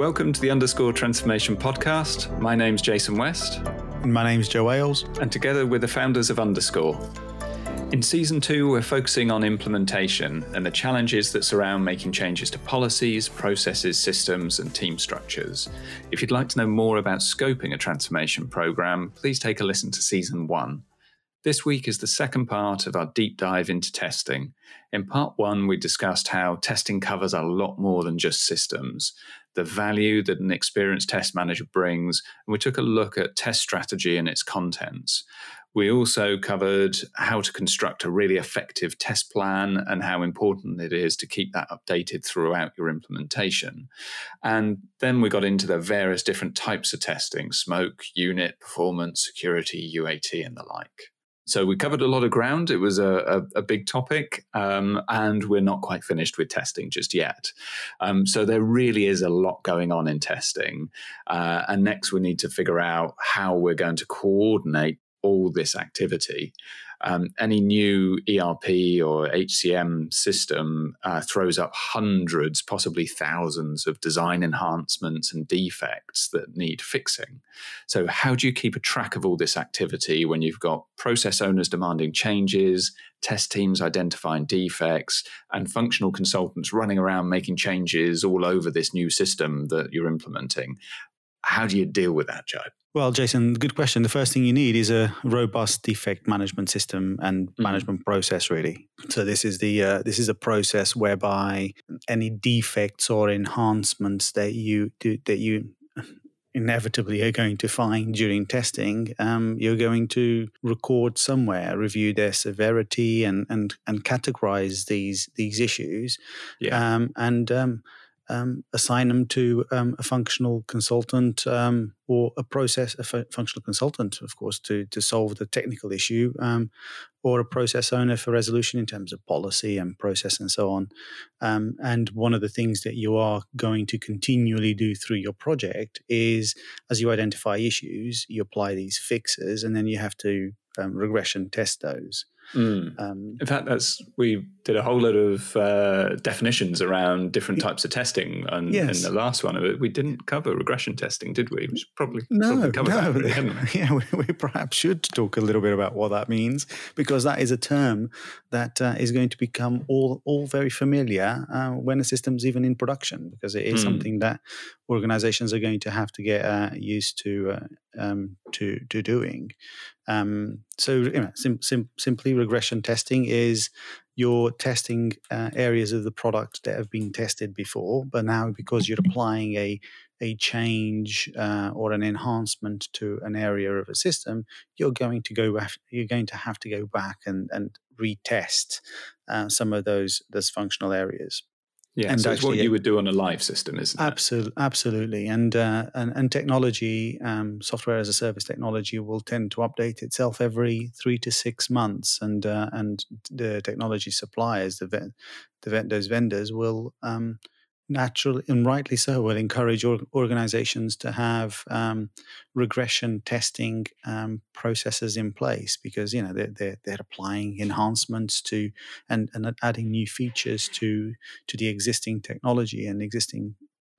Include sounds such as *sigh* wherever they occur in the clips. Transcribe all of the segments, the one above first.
Welcome to the Underscore Transformation Podcast. My name's Jason West. And my name's Joe Ailes. And together we're the founders of Underscore. In season two, we're focusing on implementation and the challenges that surround making changes to policies, processes, systems, and team structures. If you'd like to know more about scoping a transformation program, please take a listen to season one. This week is the second part of our deep dive into testing. In part one, we discussed how testing covers a lot more than just systems, the value that an experienced test manager brings, and we took a look at test strategy and its contents. We also covered how to construct a really effective test plan and how important it is to keep that updated throughout your implementation. And then we got into the various different types of testing smoke, unit, performance, security, UAT, and the like. So we covered a lot of ground. It was a, a, a big topic, um, and we're not quite finished with testing just yet. Um, so there really is a lot going on in testing. Uh, and next, we need to figure out how we're going to coordinate all this activity um, any new ERP or HCM system uh, throws up hundreds, possibly thousands of design enhancements and defects that need fixing. So, how do you keep a track of all this activity when you've got process owners demanding changes, test teams identifying defects, and functional consultants running around making changes all over this new system that you're implementing? How do you deal with that, Joe? Well, Jason, good question. The first thing you need is a robust defect management system and mm-hmm. management process, really. So this is the uh, this is a process whereby any defects or enhancements that you do, that you inevitably are going to find during testing, um, you're going to record somewhere, review their severity, and and and categorize these these issues, yeah. um, and um, um, assign them to um, a functional consultant um, or a process a f- functional consultant, of course, to to solve the technical issue, um, or a process owner for resolution in terms of policy and process and so on. Um, and one of the things that you are going to continually do through your project is, as you identify issues, you apply these fixes, and then you have to um, regression test those. Mm. Um, in fact, that's we did a whole lot of uh, definitions around different types of testing, and yes. in the last one, we didn't cover regression testing, did we? We probably no, probably no. That, *laughs* yeah, we, we, perhaps should talk a little bit about what that means because that is a term that uh, is going to become all all very familiar uh, when a system's even in production because it is mm. something that organizations are going to have to get uh, used to uh, um, to to doing. Um, so, you know, sim- sim- simply regression testing is you're testing uh, areas of the product that have been tested before, but now because you're applying a a change uh, or an enhancement to an area of a system, you're going to go back, you're going to have to go back and and retest uh, some of those those functional areas. Yeah, and so it's what you would do on a live system, isn't absolutely, it? Absolutely, and uh, and and technology, um, software as a service technology, will tend to update itself every three to six months, and uh, and the technology suppliers, the the those vendors will um, naturally and rightly so will encourage organizations to have um, regression testing um, processes in place because you know they're, they're, they're, applying enhancements to and, and adding new features to to the existing technology and existing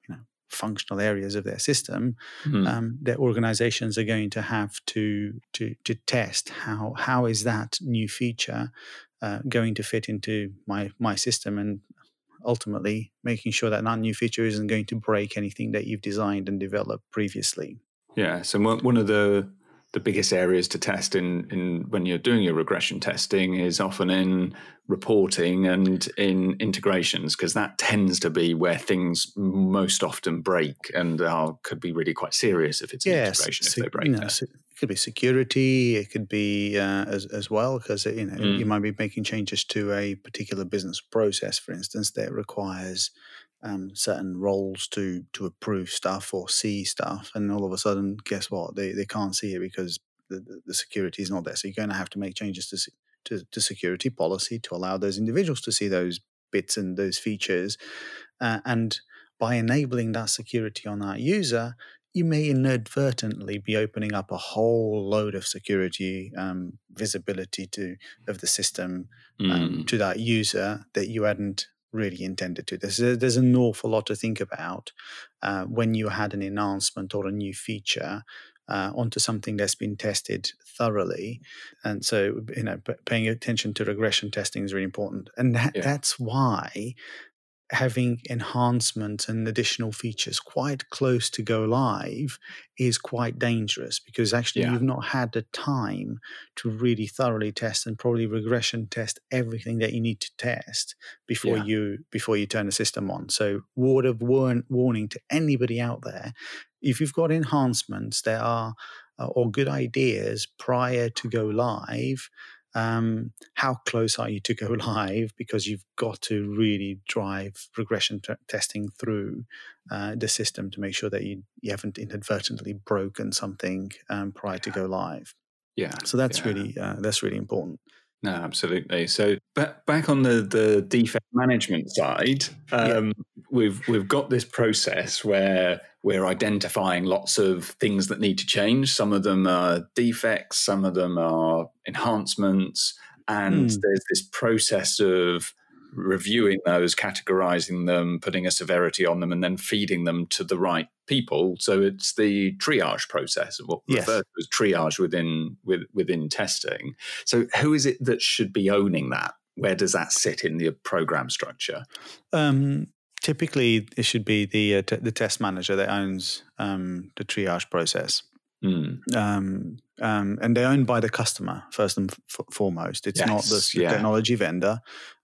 you know functional areas of their system mm-hmm. um, their organizations are going to have to to to test how how is that new feature uh, going to fit into my my system and ultimately making sure that that new feature isn't going to break anything that you've designed and developed previously. Yeah. So one of the the biggest areas to test in, in when you're doing your regression testing is often in reporting and in integrations because that tends to be where things most often break and are, could be really quite serious if it's an yes, integration if they break. You know, it could be security, it could be uh, as, as well because you know mm. you might be making changes to a particular business process, for instance, that requires um, certain roles to to approve stuff or see stuff, and all of a sudden, guess what? They they can't see it because the, the, security is not there. So you're going to have to make changes to, to, to security policy to allow those individuals to see those bits and those features, uh, and by enabling that security on that user, you may inadvertently be opening up a whole load of security um, visibility to of the system um, mm. to that user that you hadn't really intended to. There's a, there's an awful lot to think about uh, when you had an enhancement or a new feature uh, onto something that's been tested thoroughly. And so, you know, paying attention to regression testing is really important. And that, yeah. that's why having enhancements and additional features quite close to go live is quite dangerous because actually yeah. you've not had the time to really thoroughly test and probably regression test everything that you need to test before yeah. you before you turn the system on so word of warn, warning to anybody out there if you've got enhancements that are uh, or good ideas prior to go live um, how close are you to go *laughs* live because you've got to really drive regression t- testing through uh, the system to make sure that you, you haven't inadvertently broken something um, prior yeah. to go live yeah so that's yeah. really uh, that's really important no, absolutely. So back back on the, the defect management side, um, yeah. we've we've got this process where we're identifying lots of things that need to change. Some of them are defects, some of them are enhancements, and mm. there's this process of reviewing those, categorizing them, putting a severity on them, and then feeding them to the right people. So it's the triage process, what yes. referred to as triage within with, within testing. So who is it that should be owning that? Where does that sit in the program structure? Um, typically, it should be the uh, t- the test manager that owns um, the triage process. Mm. Um, um, and they're owned by the customer first and f- foremost. It's yes, not the, yeah. technology vendor.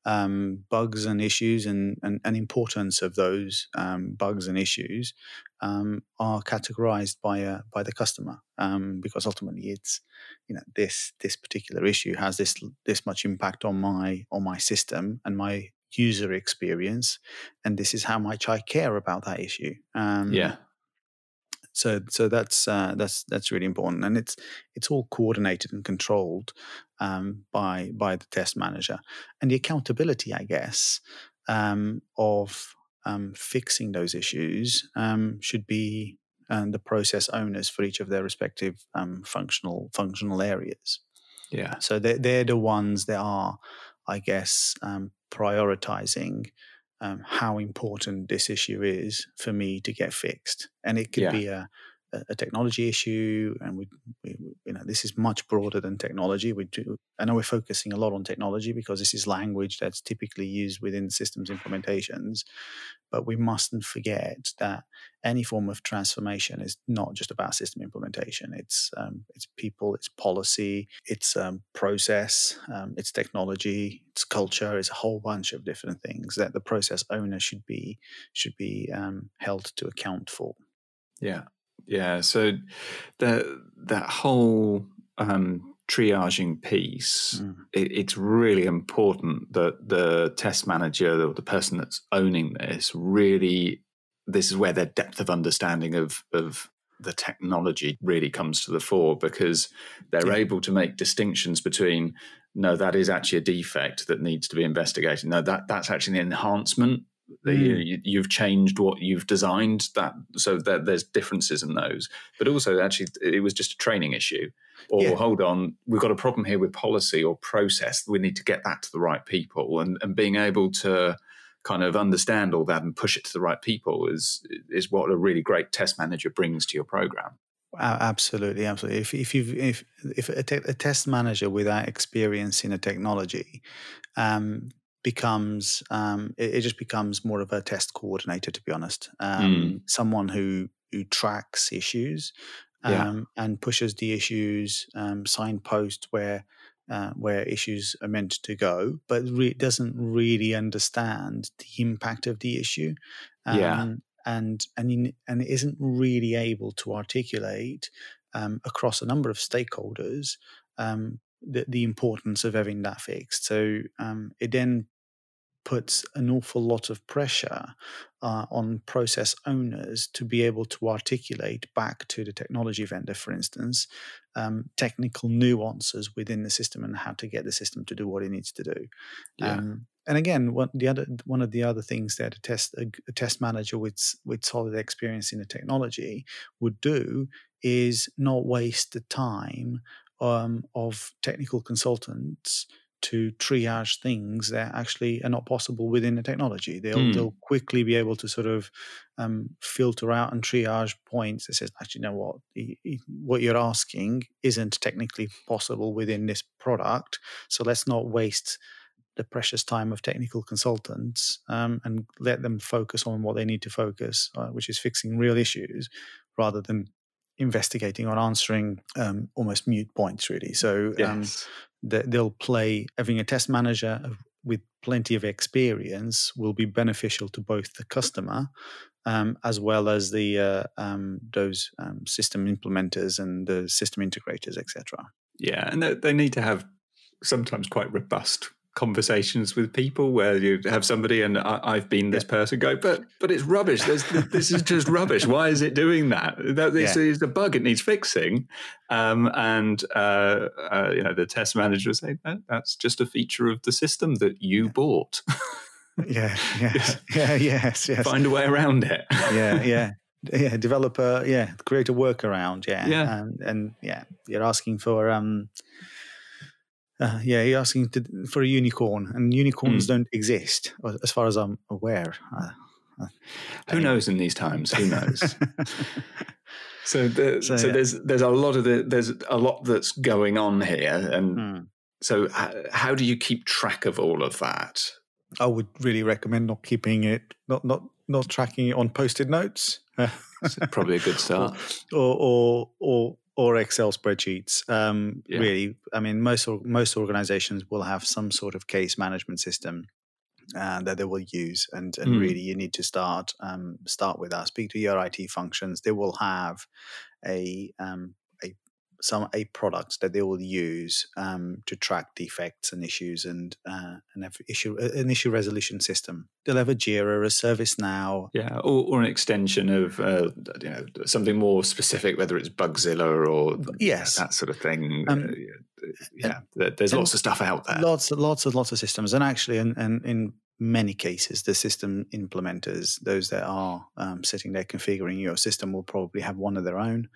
Um, bugs and issues and, and, and importance of those um, bugs and issues um, are categorized by uh, by the customer um, because ultimately it's you know this this particular issue has this this much impact on my on my system and my user experience and this is how much I care about that issue. yeah so so that's uh, that's that's really important, and it's it's all coordinated and controlled um, by by the test manager, and the accountability, I guess, um, of um, fixing those issues um, should be um, the process owners for each of their respective um, functional functional areas. Yeah. So they're, they're the ones that are, I guess, prioritizing um, how important this issue is for me to get fixed. And it could yeah. be a, a technology issue, and we, we, you know, this is much broader than technology. We do, I know we're focusing a lot on technology because this is language that's typically used within systems implementations, but we mustn't forget that any form of transformation is not just about system implementation. It's um, it's people, it's policy, it's um, process, um, it's technology, it's culture, it's a whole bunch of different things that the process owner should be should be um, held to account for. Yeah, yeah. So that that whole um, triaging piece, mm. it, it's really important that the test manager or the person that's owning this really, this is where their depth of understanding of of the technology really comes to the fore because they're yeah. able to make distinctions between no that is actually a defect that needs to be investigated no that that's actually an enhancement Mm. You, have changed what you've designed that so that there's differences in those. But also actually it was just a training issue. Or yeah. hold on we've got a problem here with policy or process. We need to get that to the right people. And, and being able to kind of understand all that and push it to the right people is is what a really great test manager brings to your program. Absolutely absolutely. If if you if if a, te- a, test manager without experience in a technology um, becomes um, it, it, just becomes more of a test coordinator to be honest um, mm. someone who who tracks issues um, yeah. and pushes the issues um, signpost where uh, where issues are meant to go but re- doesn't really understand the impact of the issue yeah um, and and and isn't really able to articulate um, across a number of stakeholders um, the, the importance of having that fixed. So um, it then puts an awful lot of pressure uh, on process owners to be able to articulate back to the technology vendor, for instance, um, technical nuances within the system and how to get the system to do what it needs to do. Yeah. Um, and again, one the other one of the other things that a test a, a test manager with with solid experience in the technology would do is not waste the time um, of technical consultants to triage things that actually are not possible within the technology. They'll Mm. they'll quickly be able to sort of um, filter out and triage points that says, actually, you know what, what you're asking isn't technically possible within this product. So let's not waste the precious time of technical consultants um, and let them focus on what they need to focus, uh, which is fixing real issues, rather than investigating or answering um, almost mute points. Really, so um, Yes. that they'll play having a test manager with plenty of experience will be beneficial to both the customer um, as well as the uh, um, those um, system implementers and the system integrators, etc. Yeah, and they, they need to have sometimes quite robust conversations with people where you have somebody and I, I've been this person go, but but it's rubbish. There's, this is just rubbish. Why is it doing that? That this Yeah. is a bug. It needs fixing. Um, and uh, uh, you know the test manager will say that, that's just a feature of the system that you bought. Yeah, *laughs* yeah, *laughs* yeah, yes, yes, Find a way around it. yeah, *laughs* yeah. Yeah, developer, yeah, create a workaround, yeah, Yeah. and, and yeah, you're asking for um, uh, yeah, you're asking to, for a unicorn, and unicorns Hmm. don't exist as far as I'm aware. Uh, Who knows in these times? Who knows? *laughs* So, the, So, so, yeah. there's there's a lot of the there's a lot that's going on here, and Hmm. so h- how do you keep track of all of that? I would really recommend not keeping it, not not not tracking it on post-it notes, *laughs* uh, probably a good start. or or or or Excel spreadsheets. Um, Yeah. Really, I mean, most most organizations will have some sort of case management system uh, that they will use, and and Mm. really, you need to start um, start with that. Speak to your IT functions. They will have a um, a some a product that they will use um, to track defects and issues and uh, and have issue an issue resolution system. They'll have a Jira, a ServiceNow. Yeah, or, or an extension of uh, you know something more specific, whether it's Bugzilla or Yes. that sort of thing. Um, Uh, yeah, there- there's and lots of stuff out there. Lots, lots and lots of systems, and actually, in, in, in many cases, the system implementers, those that are um, sitting there configuring your system, will probably have one of their own.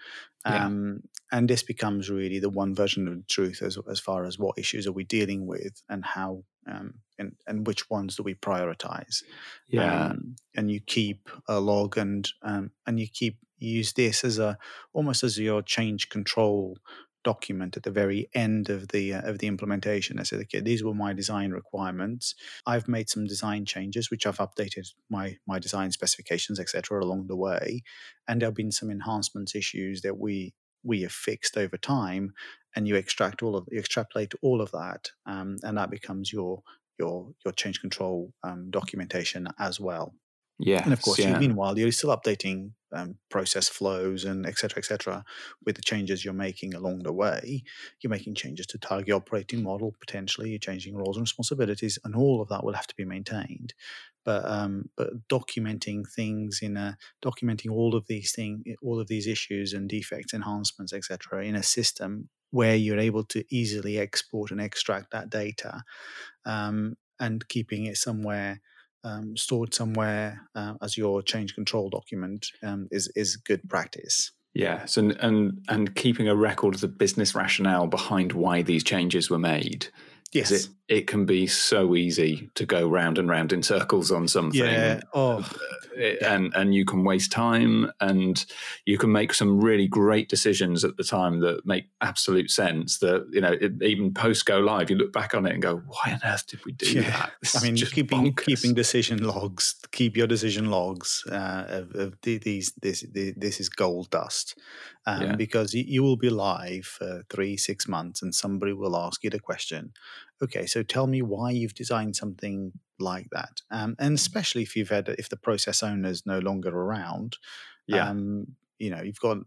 Yeah. Um, and this becomes really the one version of the truth as as far as what issues are we dealing with and how um, and and which ones do we prioritize. yeah, Um, and you keep a log and um, and you keep you use this as a almost as your change control document at the very end of the uh, of the implementation. I said, okay, these were my design requirements. I've made some design changes, which I've updated my my design specifications, etc., along the way, and there have been some enhancements issues that we we have fixed over time, and you extract all of you extrapolate all of that, um, and that becomes your your your change control um, documentation as well. yeah, And of course, you, meanwhile, you're still updating um, process flows and et cetera, et cetera, with the changes you're making along the way. You're making changes to target operating model potentially. You're changing roles and responsibilities, and all of that will have to be maintained. But um, but documenting things in a documenting all of these things, all of these issues and defects, enhancements, etc., in a system where you're able to easily export and extract that data, um, and keeping it somewhere um, stored somewhere uh, as your change control document um, is is good practice. Yes, and and and keeping a record of the business rationale behind why these changes were made. Yes. It, it can be so easy to go round and round in circles on something. yeah. Oh, and and you can waste time and you can make some really great decisions at the time that make absolute sense that you know it, even post go live you look back on it and go why on earth did we do Yeah. that This I mean, just keeping bonkers. keeping decision logs, keep your decision logs uh, of, of these. This this is gold dust, um, Yeah. because you will be live for three six months, and somebody will ask you the question. Okay, so tell me why you've designed something like that, um, and especially if you've had if the process owner is no longer around. yeah um, you know you've got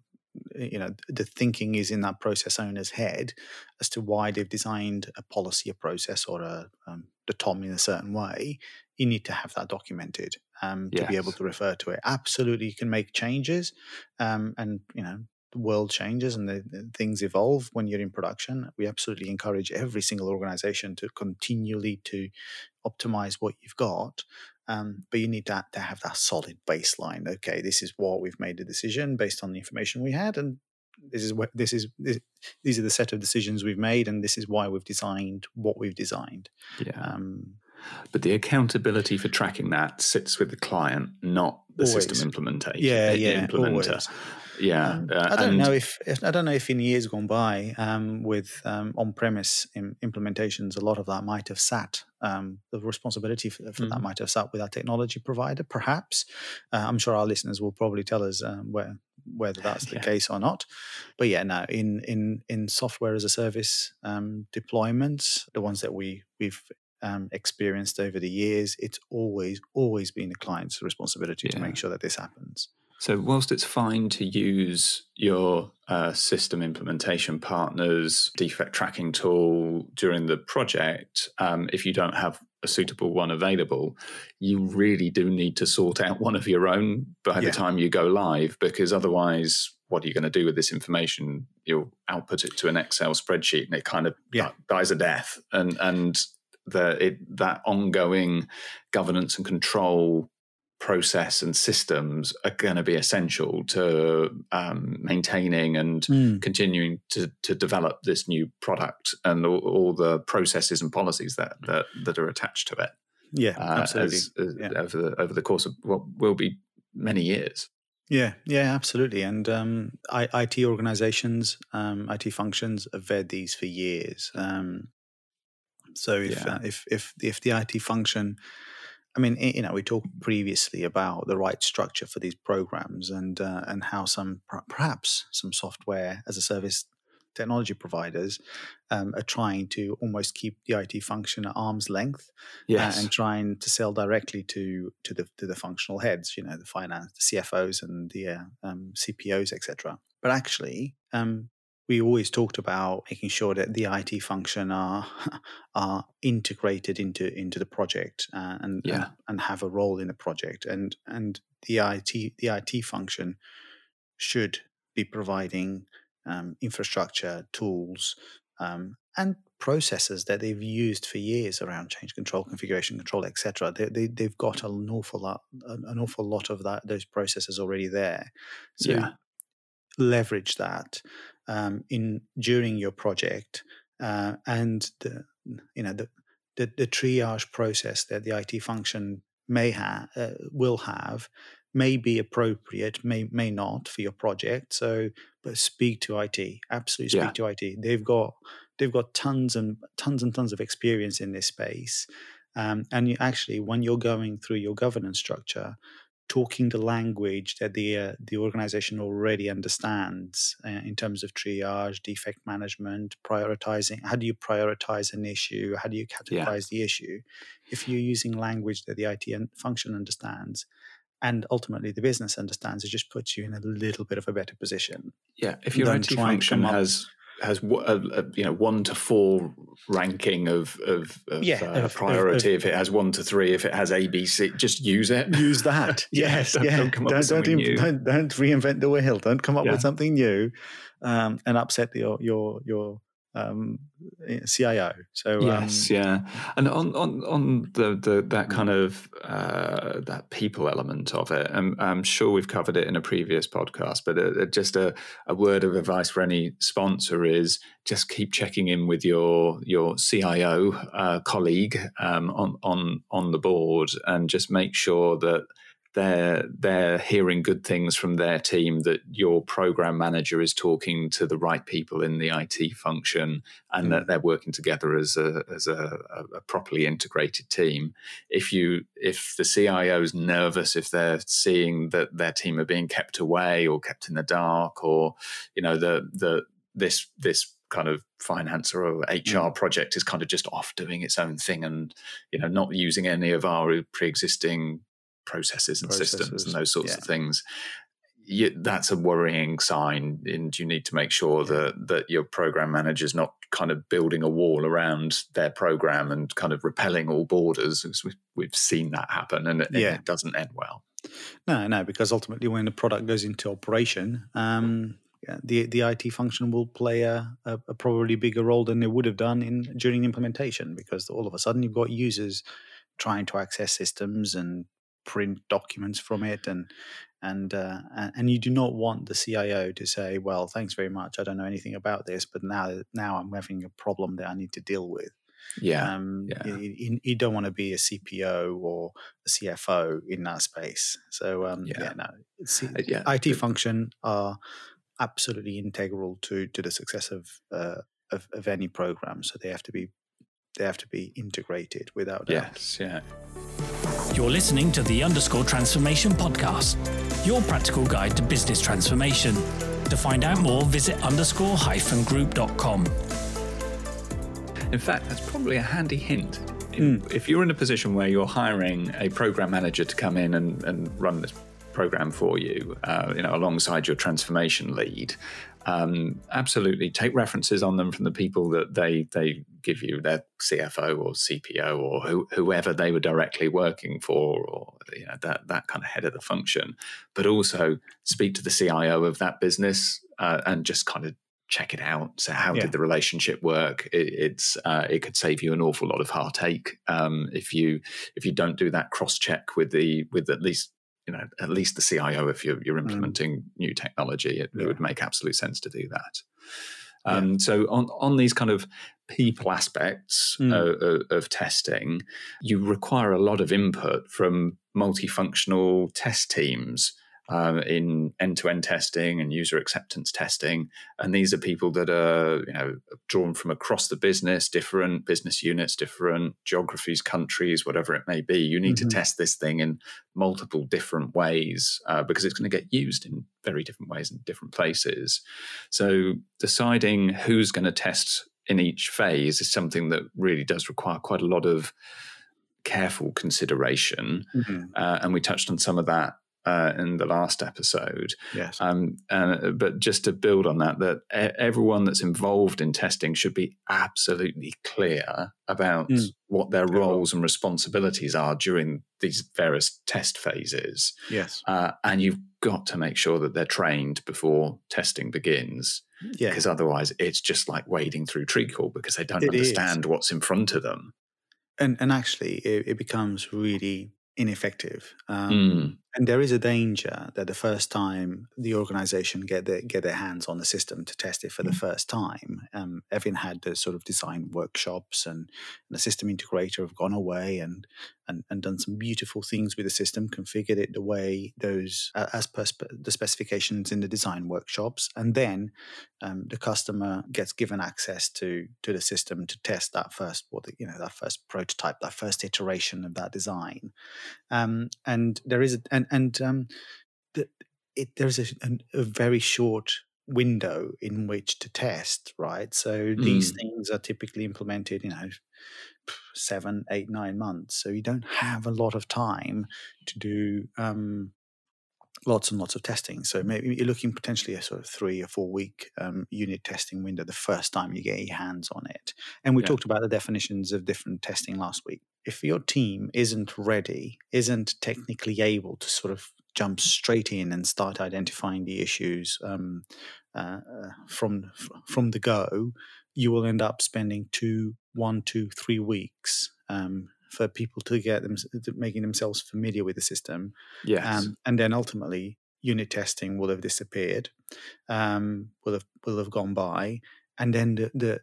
you know the thinking is in that process owner's head as to why they've designed a policy a process or a um, the tom in a certain way you need to have that documented um, to be able to refer to it absolutely you can make changes um, and you know world changes and the, the things evolve when you're in production we absolutely encourage every single organization to continually to optimize what you've got um, but you need to, to have that solid baseline. Okay, this is what we've made a decision based on the information we had, and this is what this is this, these are the set of decisions we've made and this is why we've designed what we've designed yeah um, but the accountability for tracking that sits with the client not the always. system implementation yeah yeah implementer always. Yeah, um, uh, I don't know if, if, I don't know if in years gone by um, with um, on-premise implementations, a lot of that might have sat. Um, the responsibility for, for mm. that might have sat with our technology provider. Perhaps uh, I'm sure our listeners will probably tell us um, where whether that's the yeah. case or not. But yeah, no, in in in software as a service um, deployments, the ones that we we've um, experienced over the years, it's always always been the client's responsibility yeah. to make sure that this happens. So, whilst it's fine to use your uh, system implementation partner's defect tracking tool during the project, um, if you don't have a suitable one available, you really do need to sort out one of your own by yeah. the time you go live, because otherwise, what are you going to do with this information? You'll output it to an Excel spreadsheet, and it kind of yeah. dies a death. And and the it, that ongoing governance and control process and systems are going to be essential to um, maintaining and mm. continuing to, to develop this new product and all, all, the processes and policies that, that, that are attached to it. Yeah, uh, absolutely. As, as yeah. Over the over the course of what will be many years. Yeah, yeah, absolutely. And um, I, IT organizations, um, IT functions have vetted these for years. Um, so if, yeah. uh, if if if the IT function I mean, you know, we talked previously about the right structure for these programs and uh, and how some perhaps some software as a service technology providers um, are trying to almost keep the IT function at arm's length uh, yes. uh, and trying to sell directly to to the to the functional heads, you know, the finance, the CFOs and the uh, um, CPOs, etc. But actually, um, we always talked about making sure that the IT function are *laughs* are integrated into into the project uh, and, yeah. and, and have a role in the project and and the IT the IT function should be providing um, infrastructure tools um, and processes that they've used for years around change control, configuration control, etc. They, they, they've got an awful lot an awful lot of that those processes already there. So yeah. leverage that um, in during your project, uh, and the you know the, the, the triage process that the IT function may have uh, will have may be appropriate, may may not for your project. So, but speak to IT. Absolutely speak yeah. to IT. They've got they've got tons and tons and tons of experience in this space. Um, and you actually, when you're going through your governance structure, talking the language that the uh, the organization already understands uh, in terms of triage, defect management, prioritizing. How do you prioritize an issue? How do you categorize yeah. the issue? If you're using language that the IT function understands, and ultimately the business understands, it just puts you in a little bit of a better position. Yeah, if your IT function has has a, a, you know one to four ranking of of, of yeah, uh, priority. if it has one to three, if it has ABC, just use it. Use that. *laughs* yes, don't, yeah. Don't, don't, don't, don't, don't, reinvent the wheel. Don't come up yeah. with something new um, and upset your your your um, eh, CIO. So yes, um, yeah, and on on on the, the that kind of uh, that people element of it, I'm, I'm sure we've covered it in a previous podcast, but uh, uh, just a, a word of advice for any sponsor is just keep checking in with your your CIO uh, colleague um, on on on the board, and just make sure that they're they're hearing good things from their team that your program manager is talking to the right people in the IT function and mm. that they're working together as a as a, a, properly integrated team. If you if the CIO is nervous, if they're seeing that their team are being kept away or kept in the dark, or you know the the this this kind of finance or HR mm. project is kind of just off doing its own thing and you know not using any of our pre-existing processes and processes. systems and those sorts yeah. of things you, that's a worrying sign and you need to make sure that that your program manager is not kind of building a wall around their program and kind of repelling all boarders we've, we've seen that happen and it, yeah. it doesn't end well no no because ultimately when the product goes into operation um, the the IT function will play a, a, a, probably bigger role than it would have done in during implementation because all of a sudden you've got users trying to access systems and print documents from it and and uh, and you do not want the CIO to say, "Well, thanks very much. I don't know anything about this, but now now I'm having a problem that I need to deal with." Yeah, um, yeah. You, you, don't want to be a CPO or a CFO in that space. So um, yeah. yeah, no, C- yeah. IT function are absolutely integral to to the success of, uh, of of any program. So they have to be they have to be integrated without doubt. Yes, yeah. You're listening to the Underscore Transformation Podcast, your practical guide to business transformation. To find out more, visit underscore hyphen group.com. In fact, that's probably a handy hint. Mm. If you're in a position where you're hiring a program manager to come in and, and run this program for you, uh, you know, alongside your transformation lead, um, absolutely take references on them from the people that they they give you, their CFO or CPO or who, whoever they were directly working for, or you know that that kind of head of the function. But also speak to the CIO of that business uh, and just kind of check it out. So how yeah. did the relationship work? It, it's uh, it could save you an awful lot of heartache um, if you if you don't do that cross check with the with at least you know at least the CIO if you're, you're mm. implementing mm. new technology, it, yeah. it, would make absolute sense to do that. Um, yeah. So on on these kind of people aspects mm. of, of testing, you require a lot of input from multifunctional test teams um, in end-to-end testing and user acceptance testing. And these are people that are, you know, drawn from across the business, different business units, different geographies, countries, whatever it may be. You need mm-hmm. to test this thing in multiple different ways uh, because it's going to get used in very different ways in different places. So deciding who's going to test in each phase is something that really does require quite a lot of careful consideration. Mm-hmm. Uh, and we touched on some of that uh, in the last episode. Yes. Um, but just to build on that, that everyone that's involved in testing should be absolutely clear about mm. what their roles and responsibilities are during these various test phases. Yes. Uh, and you've got to make sure that they're trained before testing begins. Yeah. Because otherwise, it's just like wading through treacle because they don't it understand is. what's in front of them. And and actually, it, it becomes really ineffective. Um, mm. And there is a danger that the first time the organization get their, get their hands on the system to test it for the mm. first time, um, Evan had the sort of design workshops and, and the system integrator have gone away and, and, and done some beautiful things with the system, configured it the way those, uh, as per spe- the specifications in the design workshops. And then um, the customer gets given access to, to the system to test that first, what the, you know, that first prototype, that first iteration of that design. Um, and there is, a, and and um, the, it, there's a, a, a, very short window in which to test, right? So these mm. things are typically implemented, you know, seven, eight, nine months. So you don't have a lot of time to do um, lots and lots of testing. So maybe you're looking potentially a sort of three or four week um, unit testing window the first time you get your hands on it. And we yeah. talked about the definitions of different testing last week. If your team isn't ready, isn't technically able to sort of jump straight in and start identifying the issues um, uh, uh from from the go, you will end up spending two, one, two, three weeks um, for people to get them making themselves familiar with the system. Yes. Um, and then ultimately, unit testing will have disappeared, um, will have will have gone by, and then the, the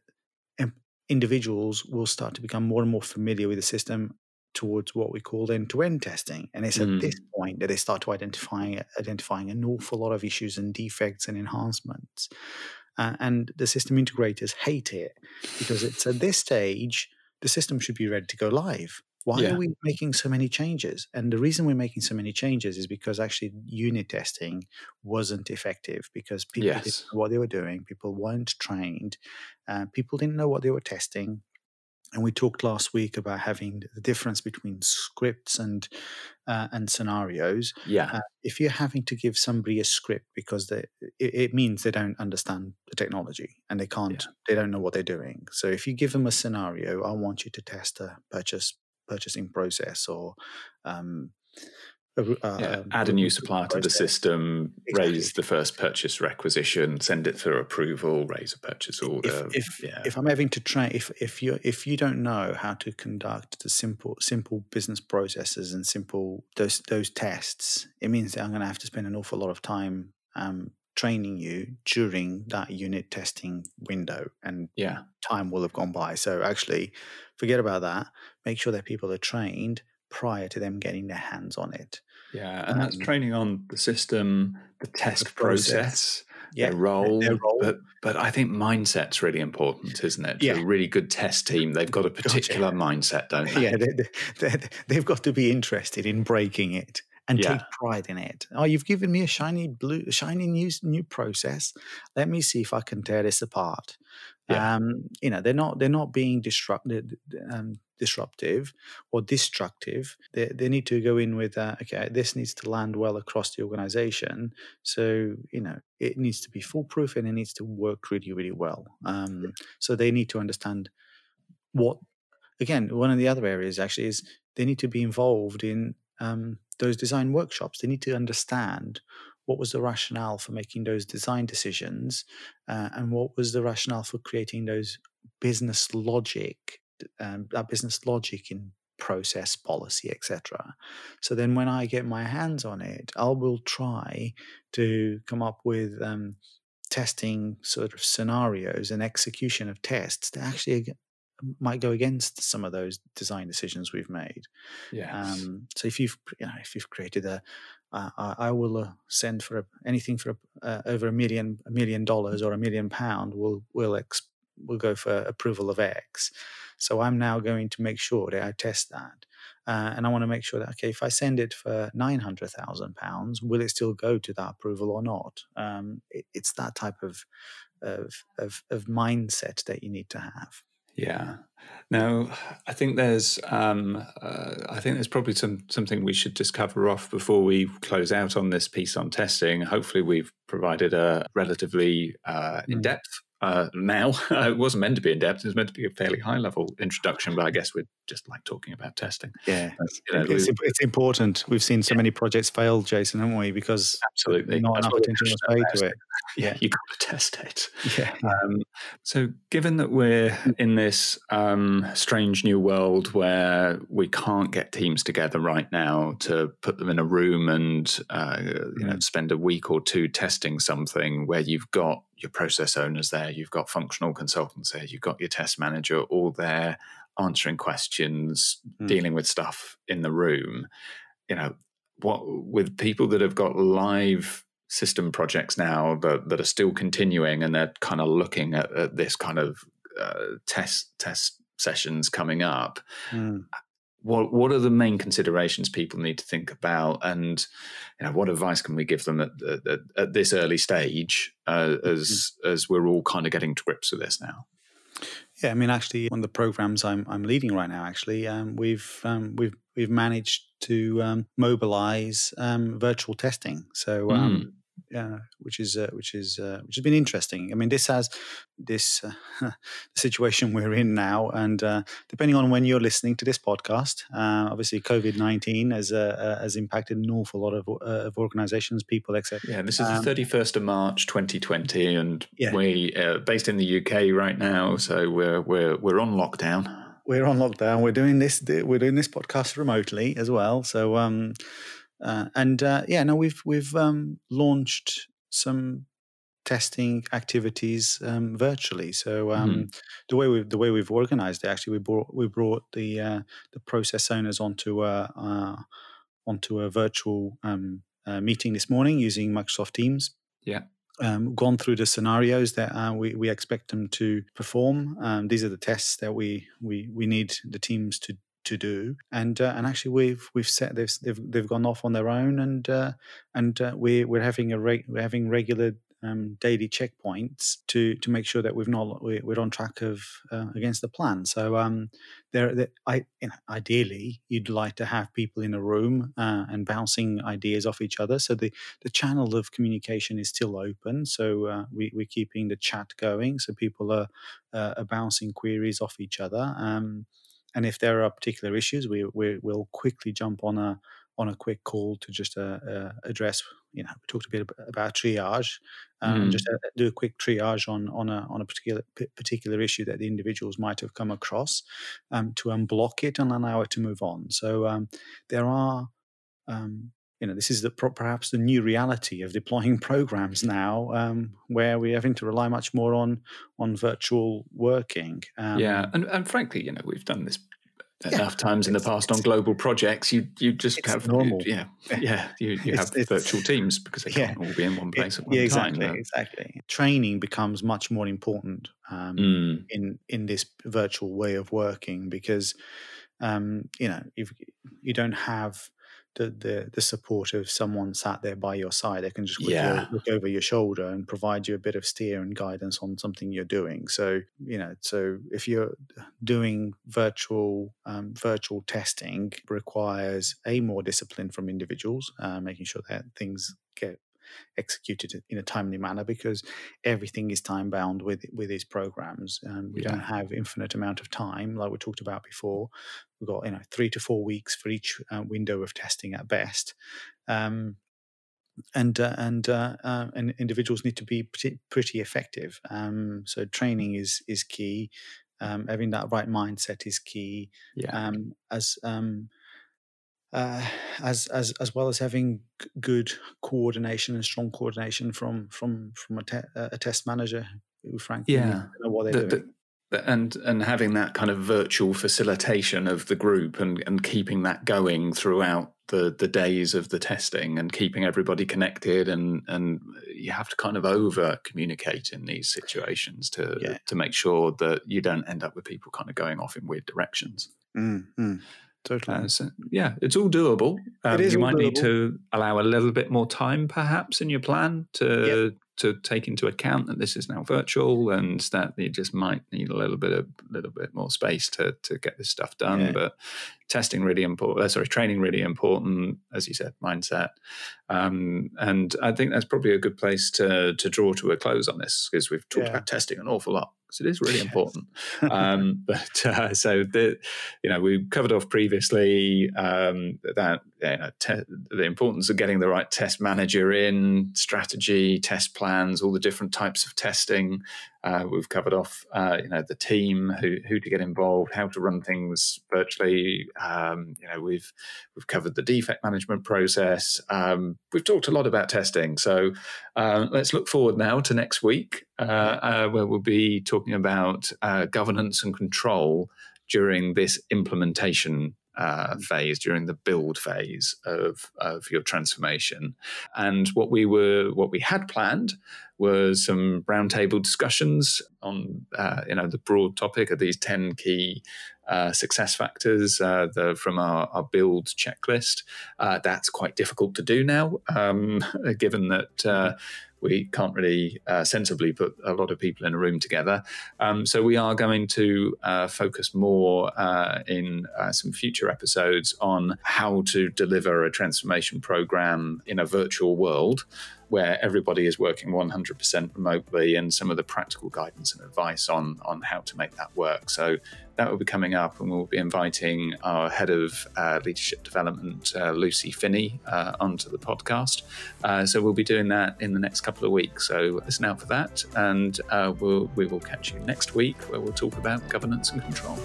individuals will start to become more and more familiar with the system towards what we call end-to-end testing and it's mm. at this mm. point that they start to identify identifying an awful lot of issues and defects and enhancements uh, and the system integrators hate it because it's at this stage the system should be ready to go live. Why yeah. are we making so many changes? And the reason we're making so many changes is because actually unit testing wasn't effective because people yes. didn't know what they were doing, people weren't trained, uh, people didn't know what they were testing, and we talked last week about having the difference between scripts and uh, and scenarios. Yeah. Uh, if you're having to give somebody a script because they, it, it, means they don't understand the technology and they can't, yeah. they don't know what they're doing. So if you give them a scenario, I want you to test a purchase purchasing process or um, uh, yeah, um, add a new supplier to the system, exactly. raise the first purchase requisition, send it through approval, raise a purchase order. If if, yeah. if I'm having to train, if if you if you don't know how to conduct the simple simple business processes and simple those those tests, it means that I'm going to have to spend an awful lot of time um, training you during that unit testing window, and yeah, time will have gone by. So actually, forget about that. Make sure that people are trained prior to them getting their hands on it. Yeah, and um, that's training on the system, the test the process, process yeah, their, role, their role. But but I think mindset's really important, isn't it? Yeah. a really good test team, they've got a *laughs* particular gotcha. mindset, don't they? Yeah, they, they, have got to be interested in breaking it and yeah. take pride in it. Oh, you've given me a shiny blue, shiny new new process. Let me see if I can tear this apart. Yeah. Um, you know, they're not they're not being disrupted, um, disruptive or destructive. They, they need to go in with, uh, okay, this needs to land well across the organization. So, you know, it needs to be foolproof and it needs to work really, really well. Um, so they need to understand what, again, one of the other areas actually is they need to be involved in um, those design workshops. They need to understand what was the rationale for making those design decisions uh, and what was the rationale for creating those business logic um, that business logic in process policy etc so then when i get my hands on it i will try to come up with um, testing sort of scenarios and execution of tests that actually might go against some of those design decisions we've made. Yeah. Um, so if you've you know if you've created a, uh, I will uh, send for a, anything for a, uh, over a million a million dollars or a million pound. We'll we'll ex, we'll go for approval of X. So I'm now going to make sure that I test that. Uh, and I want to make sure that, okay, if I send it for £900,000, will it still go to that approval or not? Um, it, it's that type of, of, of, of mindset that you need to have. Yeah. Now, I think there's, um, uh, I think there's probably some something we should just cover off before we close out on this piece on testing. Hopefully, we've provided a relatively uh, mm. in-depth uh, now. *laughs* it wasn't meant to be in depth. It was meant to be a fairly high level introduction, but I guess we're just like talking about testing. Yeah, you know, it's, it's, important. We've seen so yeah. many projects fail, Jason, haven't we? Because absolutely not That's enough attention was paid to it. Yeah, *laughs* You've got to test it. Yeah. Um, so, given that we're in this um, strange new world where we can't get teams together right now to put them in a room and uh, you know mm. spend a week or two testing something, where you've got your process owners there, you've got functional consultants there, you've got your test manager all there answering questions, mm. dealing with stuff in the room. You know, what with people that have got live system projects now that, that are still continuing and they're kind of looking at, at this kind of uh, test test sessions coming up. Mm what what are the main considerations people need to think about, and you know, what advice can we give them at, at, at this early stage uh, as mm-hmm. as we're all kind of getting to grips with this now? Yeah, I mean, actually, one of the programs I'm I'm leading right now, actually, um, we've um, we've we've managed to um, mobilize um, virtual testing. So mm yeah, which is uh, which is uh, which has been interesting. I mean, this has this uh, *laughs* situation *laughs* we're in now, and uh, depending on when you're listening to this podcast, uh, obviously COVID nineteen has uh, has impacted an awful lot of, of organisations, people, etc. Yeah, this is um, the thirty first of March, twenty twenty, and yeah. we based in the UK right now, so we're we're we're on lockdown. We're on lockdown. We're doing this. We're doing this podcast remotely as well. So. Um, uh, and uh, yeah, no, we've we've um, launched some testing activities um, virtually. So um, mm-hmm. the way we the way we've organized it, actually, we brought we brought the uh, the process owners onto a uh, onto a virtual um, uh, meeting this morning using Microsoft Teams. Yeah. Um, gone through the scenarios that uh, we, we expect them to perform. Um, these are the tests that we, we we need the teams to to do and uh, and actually we've we've set they've they've, they've gone off on their own and uh, and uh, we we're having a reg- we're having regular um, daily checkpoints to to make sure that we've not we're, we're on track of uh, against the plan. So um, there, there I you know, ideally you'd like to have people in a room uh, and bouncing ideas off each other. So the the channel of communication is still open. So uh, we we're keeping the chat going. So people are, uh, are bouncing queries off each other. Um, and if there are particular issues, we, we will quickly jump on a on a quick call to just uh, uh, address. You know, we talked a bit about triage, um, mm. just uh, do a quick triage on on a on a particular particular issue that the individuals might have come across, um, to unblock it and allow it to move on. So um, there are um, you know, this is the, perhaps the new reality of deploying *laughs* programs now, um, where we're having to rely much more on on virtual working. Um, yeah, and, and frankly, you know, we've done this yeah, enough times in the past on global projects. You you just have normal. You, yeah, yeah. You, you have it's, virtual teams because they can't all be in one place it, at one yeah, exactly, time. Exactly. Training becomes much more important um, mm. in in this virtual way of working because um, you know if you don't have the, the, the support of someone sat there by your side. They can just yeah. look over your shoulder and provide you a bit of steer and guidance on something you're doing. So you know, so if you're doing virtual um, virtual testing, requires a more discipline from individuals, uh, making sure that things get executed in a timely manner because everything is time bound with with these programs. Um, we yeah. don't have infinite amount of time like we talked about before. We've got you know three to four weeks for each uh, window of testing at best. Um, and uh, and uh, uh, and individuals need to be pretty, pretty effective. Um, so training is is key. Um, having that right mindset is key. Yeah. Um, as um, uh, as as as well as having good coordination and strong coordination from from from a, te- a test manager who frankly yeah know what they're the, doing. The, and and having that kind of virtual facilitation of the group and and keeping that going throughout the the days of the testing and keeping everybody connected and and you have to kind of over communicate in these situations to yeah. to make sure that you don't end up with people kind of going off in weird directions. Mm-hmm. Totally. Uh, so, yeah, it's all doable. Um, it is you might doable. need to allow a little bit more time, perhaps, in your plan to yep. To take into account that this is now virtual and that you just might need a little bit of little bit more space to to get this stuff done. Yeah. But testing really important. Uh, sorry, training really important, as you said, mindset. Um, and I think that's probably a good place to to draw to a close on this because we've talked yeah. about testing an awful lot because it is really *laughs* important. um, *laughs* but uh, so the, you know, we covered off previously um, that you know, te- the importance of getting the right test manager in, strategy, test plans, all the different types of testing. Uh, we've covered off, uh, you know, the team, who who to get involved, how to run things virtually. Um, you know, we've we've covered the defect management process. Um, we've talked a lot about testing, so uh, let's look forward now to next week, uh, uh, where we'll be talking about uh, governance and control during this implementation uh, phase during the build phase of of your transformation. And what we were what we had planned was some roundtable discussions on uh, you know the broad topic of these ten key uh, success factors uh, the, from our, our, build checklist. Uh, that's quite difficult to do now, um, *laughs* given that uh, we can't really uh, sensibly put a lot of people in a room together. Um, so we are going to uh, focus more uh, in uh, some future episodes on how to deliver a transformation program in a virtual world where everybody is working 100% remotely and some of the practical guidance and advice on, on how to make that work. So that will be coming up, and we'll be inviting our head of uh, leadership development, uh, Lucy Finney, uh, onto the podcast. Uh, so we'll be doing that in the next couple of weeks. So listen out for that, and uh, we'll, we will catch you next week where we'll talk about governance and control.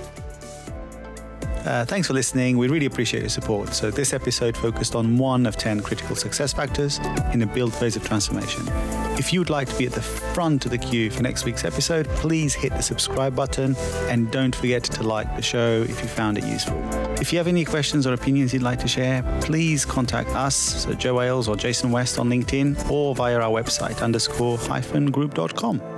Uh, thanks for listening. We really appreciate your support. So, this episode focused on one of 10 critical success factors in the build phase of transformation. If you'd like to be at the front of the queue for next week's episode, please hit the subscribe button and don't forget to like the show if you found it useful. If you have any questions or opinions you'd like to share, please contact us, so Joe Ailes or Jason West on LinkedIn or via our website underscore hyphen group.com.